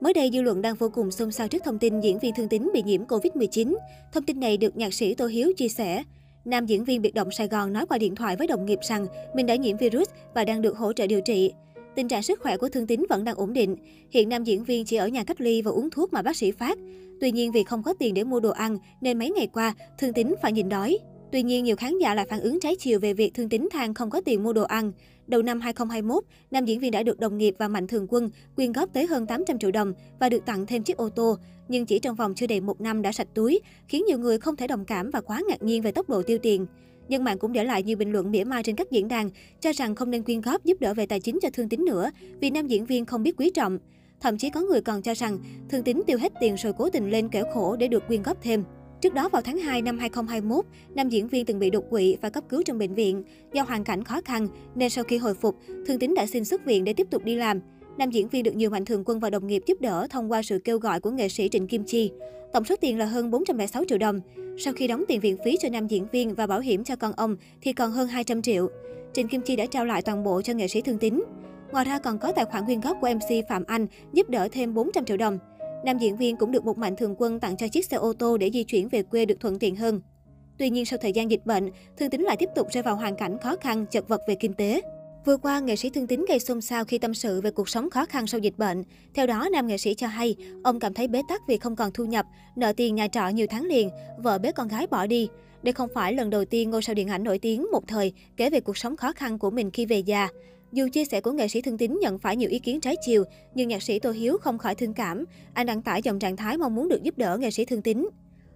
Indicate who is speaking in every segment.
Speaker 1: Mới đây, dư luận đang vô cùng xôn xao trước thông tin diễn viên Thương Tín bị nhiễm Covid-19. Thông tin này được nhạc sĩ Tô Hiếu chia sẻ. Nam diễn viên biệt động Sài Gòn nói qua điện thoại với đồng nghiệp rằng mình đã nhiễm virus và đang được hỗ trợ điều trị. Tình trạng sức khỏe của Thương Tín vẫn đang ổn định. Hiện nam diễn viên chỉ ở nhà cách ly và uống thuốc mà bác sĩ phát. Tuy nhiên vì không có tiền để mua đồ ăn nên mấy ngày qua Thương Tín phải nhịn đói. Tuy nhiên, nhiều khán giả lại phản ứng trái chiều về việc Thương Tín than không có tiền mua đồ ăn. Đầu năm 2021, nam diễn viên đã được đồng nghiệp và Mạnh Thường Quân quyên góp tới hơn 800 triệu đồng và được tặng thêm chiếc ô tô. Nhưng chỉ trong vòng chưa đầy một năm đã sạch túi, khiến nhiều người không thể đồng cảm và quá ngạc nhiên về tốc độ tiêu tiền. Dân mạng cũng để lại nhiều bình luận mỉa mai trên các diễn đàn, cho rằng không nên quyên góp giúp đỡ về tài chính cho Thương Tín nữa, vì nam diễn viên không biết quý trọng. Thậm chí có người còn cho rằng Thương Tín tiêu hết tiền rồi cố tình lên kẻo khổ để được quyên góp thêm. Trước đó vào tháng 2 năm 2021, nam diễn viên từng bị đột quỵ và cấp cứu trong bệnh viện. Do hoàn cảnh khó khăn nên sau khi hồi phục, Thương Tín đã xin xuất viện để tiếp tục đi làm. Nam diễn viên được nhiều mạnh thường quân và đồng nghiệp giúp đỡ thông qua sự kêu gọi của nghệ sĩ Trịnh Kim Chi. Tổng số tiền là hơn 406 triệu đồng. Sau khi đóng tiền viện phí cho nam diễn viên và bảo hiểm cho con ông thì còn hơn 200 triệu. Trịnh Kim Chi đã trao lại toàn bộ cho nghệ sĩ Thương Tín. Ngoài ra còn có tài khoản quyên góp của MC Phạm Anh giúp đỡ thêm 400 triệu đồng. Nam diễn viên cũng được một mạnh thường quân tặng cho chiếc xe ô tô để di chuyển về quê được thuận tiện hơn. Tuy nhiên sau thời gian dịch bệnh, Thương Tín lại tiếp tục rơi vào hoàn cảnh khó khăn, chật vật về kinh tế. Vừa qua, nghệ sĩ Thương Tín gây xôn xao khi tâm sự về cuộc sống khó khăn sau dịch bệnh. Theo đó, nam nghệ sĩ cho hay, ông cảm thấy bế tắc vì không còn thu nhập, nợ tiền nhà trọ nhiều tháng liền, vợ bế con gái bỏ đi. Đây không phải lần đầu tiên ngôi sao điện ảnh nổi tiếng một thời kể về cuộc sống khó khăn của mình khi về già. Dù chia sẻ của nghệ sĩ Thương Tín nhận phải nhiều ý kiến trái chiều, nhưng nhạc sĩ Tô Hiếu không khỏi thương cảm. Anh đăng tải dòng trạng thái mong muốn được giúp đỡ nghệ sĩ Thương Tín.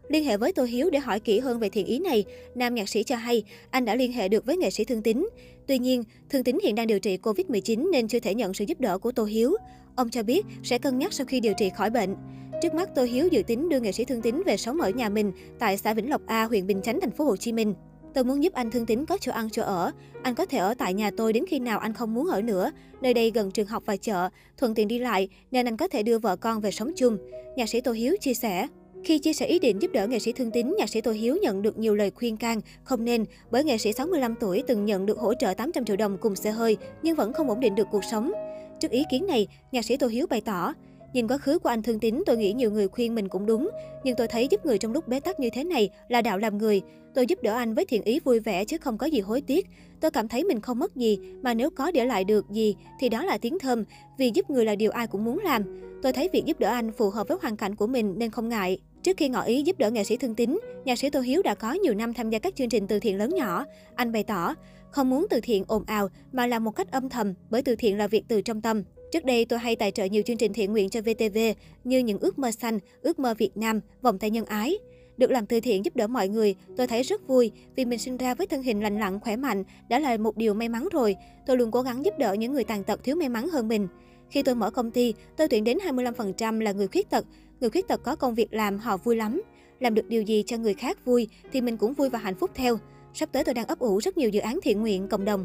Speaker 1: Liên hệ với Tô Hiếu để hỏi kỹ hơn về thiện ý này, nam nhạc sĩ cho hay anh đã liên hệ được với nghệ sĩ Thương Tín. Tuy nhiên, Thương Tín hiện đang điều trị Covid-19 nên chưa thể nhận sự giúp đỡ của Tô Hiếu. Ông cho biết sẽ cân nhắc sau khi điều trị khỏi bệnh. Trước mắt Tô Hiếu dự tính đưa nghệ sĩ Thương Tín về sống ở nhà mình tại xã Vĩnh Lộc A, huyện Bình Chánh, thành phố Hồ Chí Minh. Tôi muốn giúp anh Thương Tín có chỗ ăn chỗ ở. Anh có thể ở tại nhà tôi đến khi nào anh không muốn ở nữa. Nơi đây gần trường học và chợ, thuận tiện đi lại nên anh có thể đưa vợ con về sống chung. Nhạc sĩ Tô Hiếu chia sẻ. Khi chia sẻ ý định giúp đỡ nghệ sĩ Thương Tín, nhạc sĩ Tô Hiếu nhận được nhiều lời khuyên can, không nên, bởi nghệ sĩ 65 tuổi từng nhận được hỗ trợ 800 triệu đồng cùng xe hơi, nhưng vẫn không ổn định được cuộc sống. Trước ý kiến này, nhạc sĩ Tô Hiếu bày tỏ, Nhìn quá khứ của anh Thương Tín, tôi nghĩ nhiều người khuyên mình cũng đúng. Nhưng tôi thấy giúp người trong lúc bế tắc như thế này là đạo làm người. Tôi giúp đỡ anh với thiện ý vui vẻ chứ không có gì hối tiếc. Tôi cảm thấy mình không mất gì, mà nếu có để lại được gì thì đó là tiếng thơm. Vì giúp người là điều ai cũng muốn làm. Tôi thấy việc giúp đỡ anh phù hợp với hoàn cảnh của mình nên không ngại. Trước khi ngỏ ý giúp đỡ nghệ sĩ Thương Tín, nhạc sĩ Tô Hiếu đã có nhiều năm tham gia các chương trình từ thiện lớn nhỏ. Anh bày tỏ, không muốn từ thiện ồn ào mà làm một cách âm thầm bởi từ thiện là việc từ trong tâm. Trước đây, tôi hay tài trợ nhiều chương trình thiện nguyện cho VTV như những ước mơ xanh, ước mơ Việt Nam, vòng tay nhân ái. Được làm từ thiện giúp đỡ mọi người, tôi thấy rất vui vì mình sinh ra với thân hình lành lặn, khỏe mạnh đã là một điều may mắn rồi. Tôi luôn cố gắng giúp đỡ những người tàn tật thiếu may mắn hơn mình. Khi tôi mở công ty, tôi tuyển đến 25% là người khuyết tật. Người khuyết tật có công việc làm, họ vui lắm. Làm được điều gì cho người khác vui thì mình cũng vui và hạnh phúc theo. Sắp tới tôi đang ấp ủ rất nhiều dự án thiện nguyện cộng đồng.